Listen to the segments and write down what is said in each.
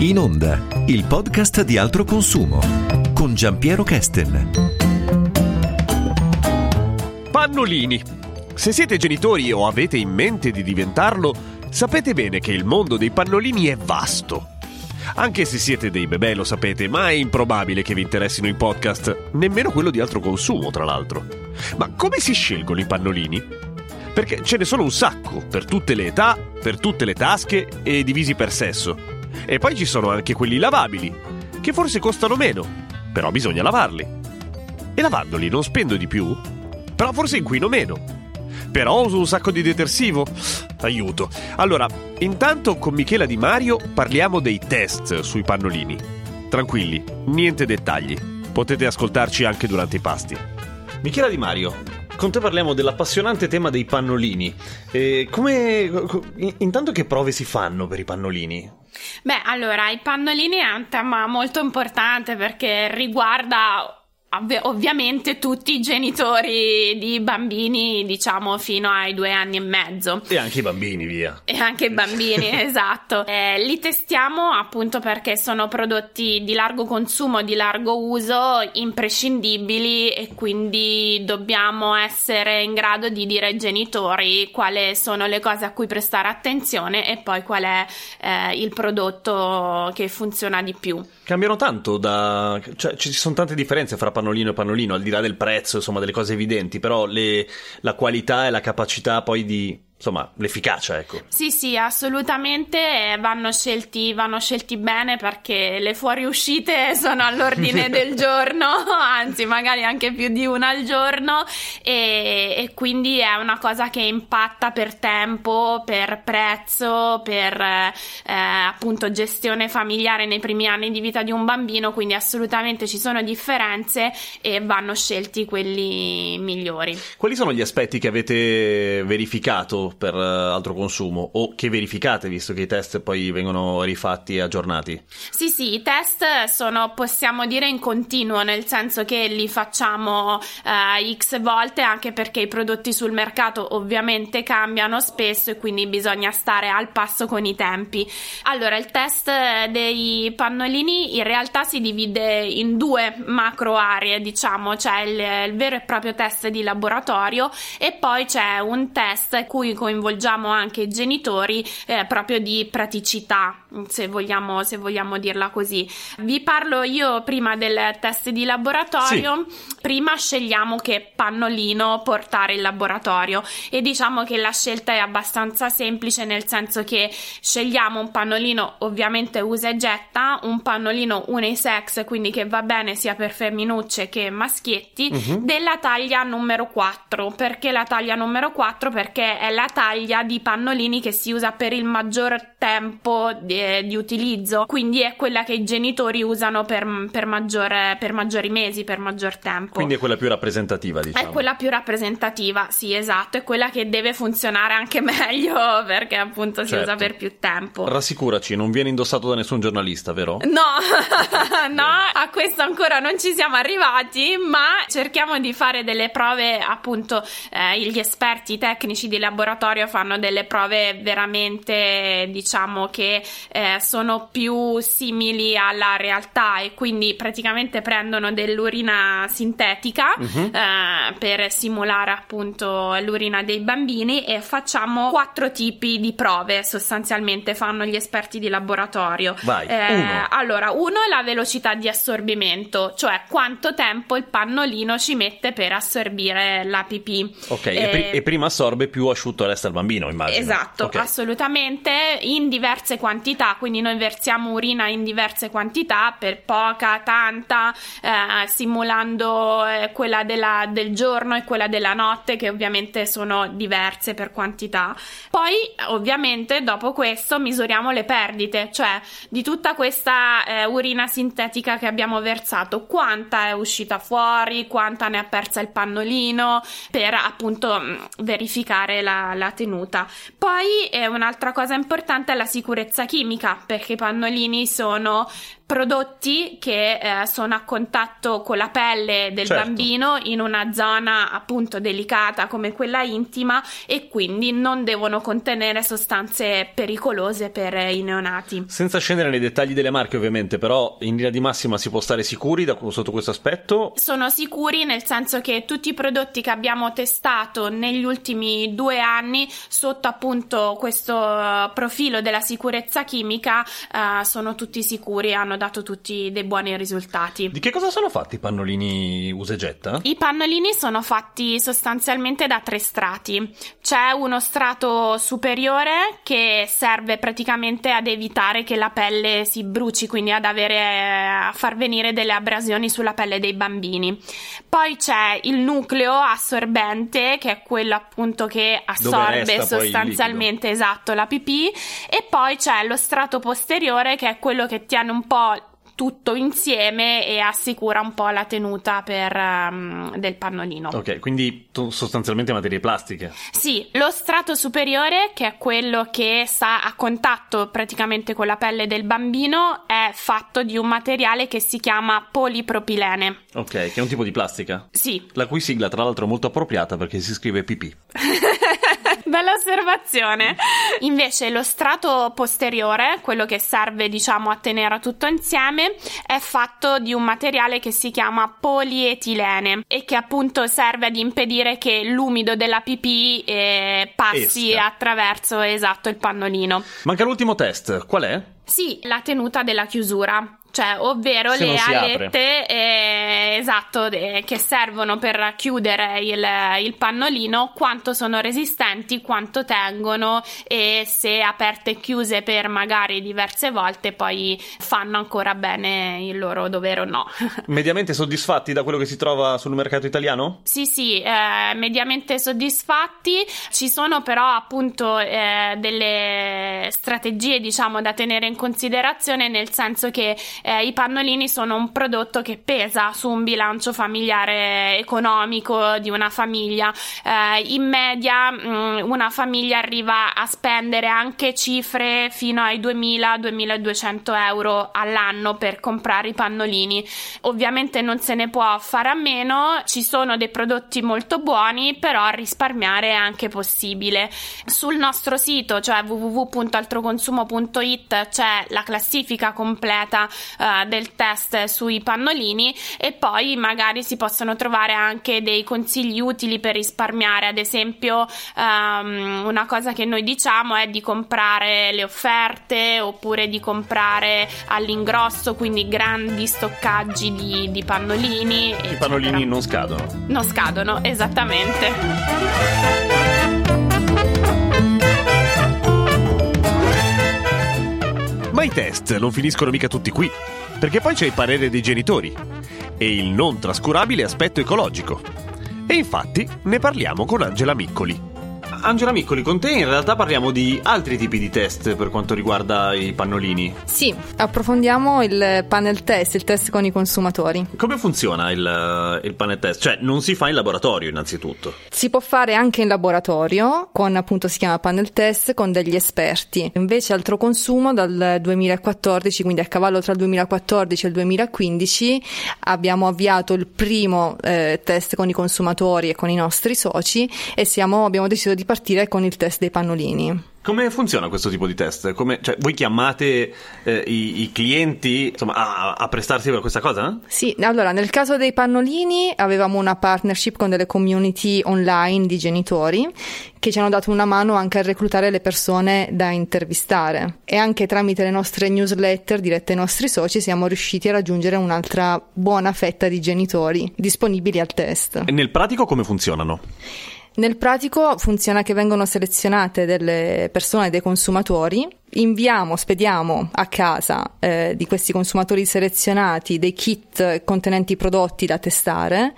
In onda, il podcast di altro consumo con Giampiero Kesten. Pannolini. Se siete genitori o avete in mente di diventarlo, sapete bene che il mondo dei pannolini è vasto. Anche se siete dei bebè lo sapete, ma è improbabile che vi interessino i podcast, nemmeno quello di altro consumo, tra l'altro. Ma come si scelgono i pannolini? Perché ce ne sono un sacco, per tutte le età, per tutte le tasche e divisi per sesso. E poi ci sono anche quelli lavabili, che forse costano meno, però bisogna lavarli. E lavandoli non spendo di più? Però forse inquino meno. Però uso un sacco di detersivo? Aiuto. Allora, intanto con Michela Di Mario parliamo dei test sui pannolini. Tranquilli, niente dettagli. Potete ascoltarci anche durante i pasti. Michela Di Mario, con te parliamo dell'appassionante tema dei pannolini. E come. Intanto che prove si fanno per i pannolini? Beh, allora, i pannolini è un tema molto importante perché riguarda Ovvi- ovviamente tutti i genitori di bambini, diciamo, fino ai due anni e mezzo. E anche i bambini, via. E anche i bambini, esatto. Eh, li testiamo appunto perché sono prodotti di largo consumo, di largo uso, imprescindibili e quindi dobbiamo essere in grado di dire ai genitori quali sono le cose a cui prestare attenzione e poi qual è eh, il prodotto che funziona di più. Cambiano tanto da... cioè ci sono tante differenze fra pannolino e pannolino, al di là del prezzo, insomma, delle cose evidenti, però le, la qualità e la capacità poi di insomma, l'efficacia, ecco. Sì, sì, assolutamente vanno scelti, vanno scelti bene perché le fuoriuscite sono all'ordine del giorno, anzi, magari anche più di una al giorno e, e, quindi è una cosa che impatta per tempo, per prezzo, per eh, appunto gestione familiare nei primi anni di vita di un bambino, quindi assolutamente ci sono differenze e vanno scelti quelli migliori. Quali sono gli aspetti che avete verificato per uh, altro consumo o che verificate visto che i test poi vengono rifatti e aggiornati? Sì, sì, i test sono possiamo dire in continuo, nel senso che li facciamo uh, x volte anche perché i prodotti sul mercato ovviamente cambiano spesso e quindi bisogna stare al passo con i tempi. Allora, il test dei pannolini in realtà si divide in due macro aree, diciamo, c'è il, il vero e proprio test di laboratorio e poi c'è un test cui coinvolgiamo anche i genitori eh, proprio di praticità, se vogliamo, se vogliamo dirla così. Vi parlo io prima del test di laboratorio, sì. prima scegliamo che pannolino portare in laboratorio e diciamo che la scelta è abbastanza semplice nel senso che scegliamo un pannolino ovviamente usa e getta, un pannolino unisex quindi che va bene sia per femminucce che maschietti uh-huh. della taglia numero 4 perché la taglia numero 4 perché è la taglia di pannolini che si usa per il maggior tempo di, di utilizzo, quindi è quella che i genitori usano per, per, maggior, per, maggiori mesi, per maggior tempo. Quindi è quella più rappresentativa, diciamo. È quella più rappresentativa, sì, esatto, è quella che deve funzionare anche meglio perché appunto si certo. usa per più tempo. Rassicuraci, non viene indossato da nessun giornalista, vero? No, no, a questo ancora non ci siamo arrivati, ma cerchiamo di fare delle prove, appunto, eh, gli esperti tecnici di laboratorio fanno delle prove veramente, diciamo che eh, sono più simili alla realtà e quindi praticamente prendono dell'urina sintetica uh-huh. eh, per simulare appunto l'urina dei bambini e facciamo quattro tipi di prove sostanzialmente fanno gli esperti di laboratorio. Vai, eh, uno. Allora, uno è la velocità di assorbimento, cioè quanto tempo il pannolino ci mette per assorbire la pipì. Ok, e, pr- e prima assorbe più asciutto resta il bambino, immagino. Esatto, okay. assolutamente, in diverse quantità, quindi noi versiamo urina in diverse quantità, per poca, tanta, eh, simulando eh, quella della, del giorno e quella della notte, che ovviamente sono diverse per quantità. Poi, ovviamente, dopo questo misuriamo le perdite, cioè di tutta questa eh, urina sintetica che abbiamo versato, quanta è uscita fuori, quanta ne ha persa il pannolino, per appunto verificare la, la tenuta. Poi eh, un'altra cosa importante è la sicurezza chimica, perché i pannolini sono prodotti che eh, sono a contatto con la pelle del Certo. bambino in una zona appunto delicata come quella intima e quindi non devono contenere sostanze pericolose per i neonati. Senza scendere nei dettagli delle marche, ovviamente, però in linea di massima si può stare sicuri da, sotto questo aspetto. Sono sicuri nel senso che tutti i prodotti che abbiamo testato negli ultimi due anni sotto appunto questo eh, profilo della sicurezza chimica eh, sono tutti sicuri, hanno dato tutti dei buoni risultati. Di che cosa sono fatti i pannolini usa e getta? I pannolini sono fatti sostanzialmente da tre strati. C'è uno strato superiore che serve praticamente ad evitare che la pelle si bruci, quindi ad avere a far venire delle abrasioni sulla pelle dei bambini. Poi c'è il nucleo assorbente, che è quello appunto che assorbe sostanzialmente esatto la pipì e poi c'è lo strato posteriore che è quello che tiene un po' tutto insieme e assicura un po' la tenuta per, ehm, del pannolino. Ok, quindi sostanzialmente materie plastiche. Sì, lo strato superiore, che è quello che sta a contatto praticamente con la pelle del bambino, è fatto di un materiale che si chiama polipropilene. Ok, che è un tipo di plastica. Sì, La cui sigla, tra l'altro, è molto appropriata perché si scrive PP. Bella osservazione. Invece lo strato posteriore, quello che serve diciamo a tenere tutto insieme, è fatto di un materiale che si chiama polietilene e che appunto serve ad impedire che l'umido della pipì eh, passi Esca. attraverso esatto il pannolino. Manca l'ultimo test, qual è? Sì, la tenuta della chiusura. Cioè, ovvero Se le alette eh, esatto, eh, che servono per chiudere il, il pannolino, quanto sono resistenti, quanto tengono e se aperte e chiuse per magari diverse volte poi fanno ancora bene il loro dovere o no. Mediamente soddisfatti da quello che si trova sul mercato italiano? Sì, sì, eh, mediamente soddisfatti. Ci sono però appunto eh, delle strategie, diciamo, da tenere in considerazione, nel senso che eh, i pannolini sono un prodotto che pesa su un bilancio familiare economico di una famiglia. Eh, in media mh, una famiglia arriva a spendere anche cifre fino ai 2000-2200 euro all'anno per comprare i pannolini. Ovviamente non se ne può fare a meno, ci sono dei prodotti molto buoni, però risparmiare è anche possibile. Sul nostro sito, cioè www.altroconsumo.it, c'è la classifica completa eh, del test sui pannolini e poi magari si possono trovare anche dei consigli utili per risparmiare. Ad esempio, ehm, una cosa che noi diciamo è di comprare le offerte oppure di comprare all'ingrosso, quindi grandi stoccaggi di, di pannolini. I eccetera. pannolini non scadono. non scadono, esattamente. Ma i test non finiscono mica tutti qui, perché poi c'è il parere dei genitori e il non trascurabile aspetto ecologico. E infatti ne parliamo con Angela Miccoli. Angela Miccoli, con te in realtà parliamo di altri tipi di test per quanto riguarda i pannolini. Sì, approfondiamo il panel test, il test con i consumatori. Come funziona il, il panel test? Cioè, non si fa in laboratorio innanzitutto. Si può fare anche in laboratorio con appunto si chiama panel test con degli esperti. Invece altro consumo dal 2014, quindi a cavallo tra il 2014 e il 2015, abbiamo avviato il primo eh, test con i consumatori e con i nostri soci e siamo, abbiamo deciso di partire con il test dei pannolini. Come funziona questo tipo di test? Come- cioè, voi chiamate eh, i, i clienti insomma, a, a prestarsi per questa cosa? Sì, allora nel caso dei pannolini avevamo una partnership con delle community online di genitori che ci hanno dato una mano anche a reclutare le persone da intervistare e anche tramite le nostre newsletter dirette ai nostri soci siamo riusciti a raggiungere un'altra buona fetta di genitori disponibili al test. E nel pratico come funzionano? Nel pratico funziona che vengono selezionate delle persone, dei consumatori, inviamo, spediamo a casa eh, di questi consumatori selezionati dei kit contenenti prodotti da testare.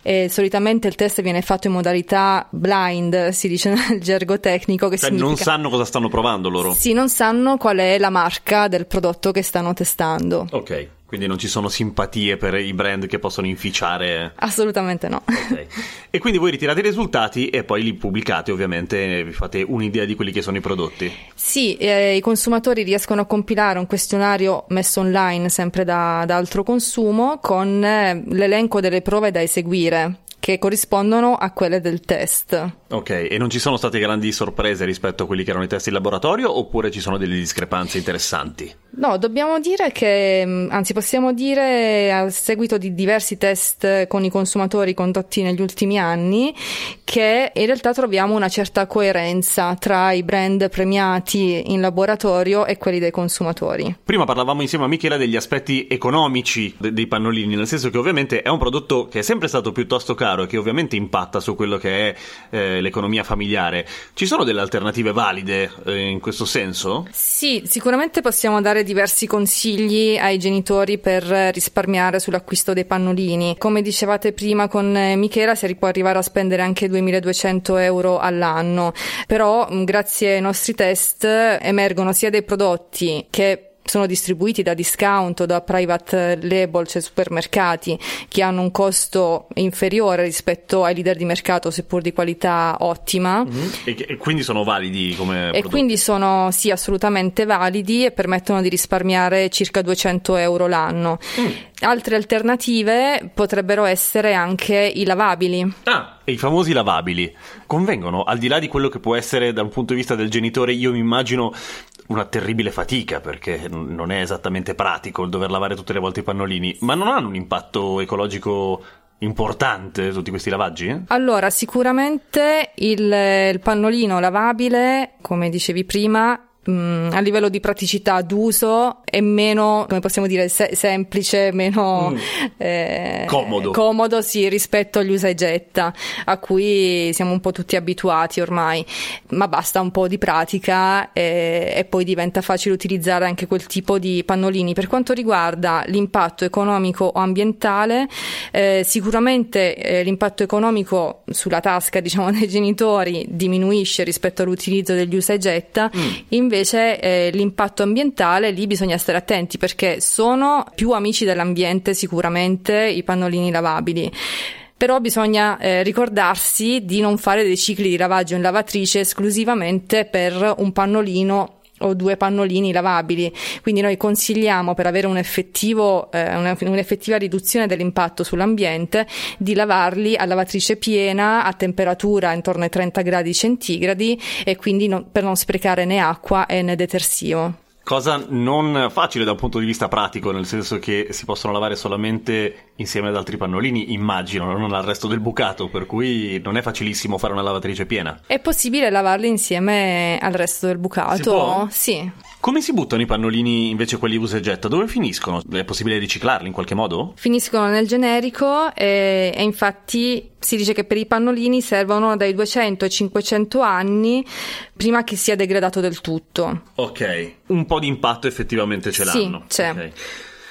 E solitamente il test viene fatto in modalità blind, si dice nel gergo tecnico, che Cioè, significa... non sanno cosa stanno provando loro. Sì, non sanno qual è la marca del prodotto che stanno testando. Ok. Quindi non ci sono simpatie per i brand che possono inficiare. Assolutamente no. Okay. E quindi voi ritirate i risultati e poi li pubblicate, ovviamente, vi fate un'idea di quelli che sono i prodotti. Sì, eh, i consumatori riescono a compilare un questionario messo online sempre da, da altro consumo con eh, l'elenco delle prove da eseguire che corrispondono a quelle del test. Ok, e non ci sono state grandi sorprese rispetto a quelli che erano i test in laboratorio oppure ci sono delle discrepanze interessanti? No, dobbiamo dire che, mm, anzi possiamo dire a seguito di diversi test con i consumatori condotti negli ultimi anni, che in realtà troviamo una certa coerenza tra i brand premiati in laboratorio e quelli dei consumatori. Prima parlavamo insieme a Michela degli aspetti economici dei pannolini, nel senso che ovviamente è un prodotto che è sempre stato piuttosto caro e che ovviamente impatta su quello che è eh, l'economia familiare. Ci sono delle alternative valide eh, in questo senso? Sì, sicuramente possiamo dare diversi consigli ai genitori per risparmiare sull'acquisto dei pannolini. Come dicevate prima con eh, Michela, si può arrivare a spendere anche 2200 euro all'anno, però grazie ai nostri test emergono sia dei prodotti che sono distribuiti da discount o da private label, cioè supermercati, che hanno un costo inferiore rispetto ai leader di mercato, seppur di qualità ottima. Mm-hmm. E, e, quindi sono validi come E prodotti. quindi sono sì assolutamente validi e permettono di risparmiare circa 200 euro l'anno. Mm. Altre alternative potrebbero essere anche i lavabili. Ah, e i famosi lavabili convengono, al di là di quello che può essere da un punto di vista del genitore, io mi immagino una terribile fatica perché non è esattamente pratico il dover lavare tutte le volte i pannolini, ma non hanno un impatto ecologico importante tutti questi lavaggi? Allora, sicuramente il, il pannolino lavabile, come dicevi prima, Mm, a livello di praticità d'uso è meno, come possiamo dire, se- semplice, meno mm. eh, comodo. comodo sì, rispetto agli usa e getta, a cui siamo un po' tutti abituati ormai, ma basta un po' di pratica e, e poi diventa facile utilizzare anche quel tipo di pannolini. Per quanto riguarda l'impatto economico o ambientale, eh, sicuramente eh, l'impatto economico sulla tasca diciamo, dei genitori diminuisce rispetto all'utilizzo degli usa e getta, mm invece eh, l'impatto ambientale lì bisogna stare attenti perché sono più amici dell'ambiente sicuramente i pannolini lavabili. Però bisogna eh, ricordarsi di non fare dei cicli di lavaggio in lavatrice esclusivamente per un pannolino o due pannolini lavabili. Quindi noi consigliamo per avere un effettivo, eh, un'effettiva riduzione dell'impatto sull'ambiente di lavarli a lavatrice piena a temperatura intorno ai 30 gradi centigradi e quindi non, per non sprecare né acqua né detersivo. Cosa non facile da un punto di vista pratico, nel senso che si possono lavare solamente insieme ad altri pannolini, immagino, non al resto del bucato, per cui non è facilissimo fare una lavatrice piena. È possibile lavarli insieme al resto del bucato? Sì. Come si buttano i pannolini invece quelli usa e getta? Dove finiscono? È possibile riciclarli in qualche modo? Finiscono nel generico e, e infatti si dice che per i pannolini servono dai 200 ai 500 anni prima che sia degradato del tutto. Ok, un po' di impatto effettivamente ce l'hanno. Sì, c'è. Okay.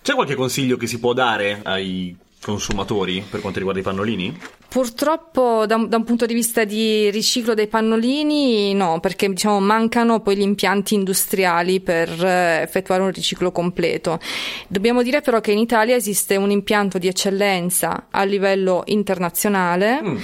C'è qualche consiglio che si può dare ai consumatori per quanto riguarda i pannolini? Purtroppo da un, da un, punto di vista di riciclo dei pannolini no, perché diciamo mancano poi gli impianti industriali per eh, effettuare un riciclo completo. Dobbiamo dire però che in Italia esiste un impianto di eccellenza a livello internazionale mm.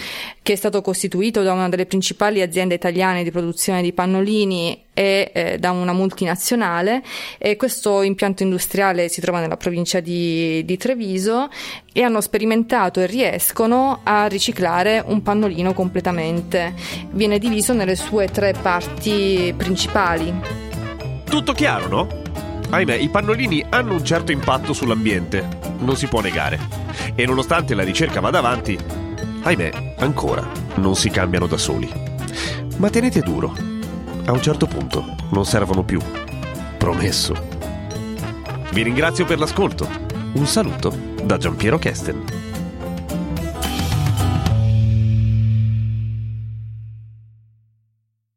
che è stato costituito da una delle principali aziende italiane di produzione di pannolini e eh, da una multinazionale e questo impianto industriale si trova nella provincia di, di Treviso e hanno sperimentato e riescono a riciclare un pannolino completamente. Viene diviso nelle sue tre parti principali. Tutto chiaro, no? Ahimè, i pannolini hanno un certo impatto sull'ambiente, non si può negare. E nonostante la ricerca vada avanti, ahimè, ancora non si cambiano da soli. Ma tenete duro, a un certo punto non servono più. Promesso. Vi ringrazio per l'ascolto. Un saluto da Giampiero Kesten.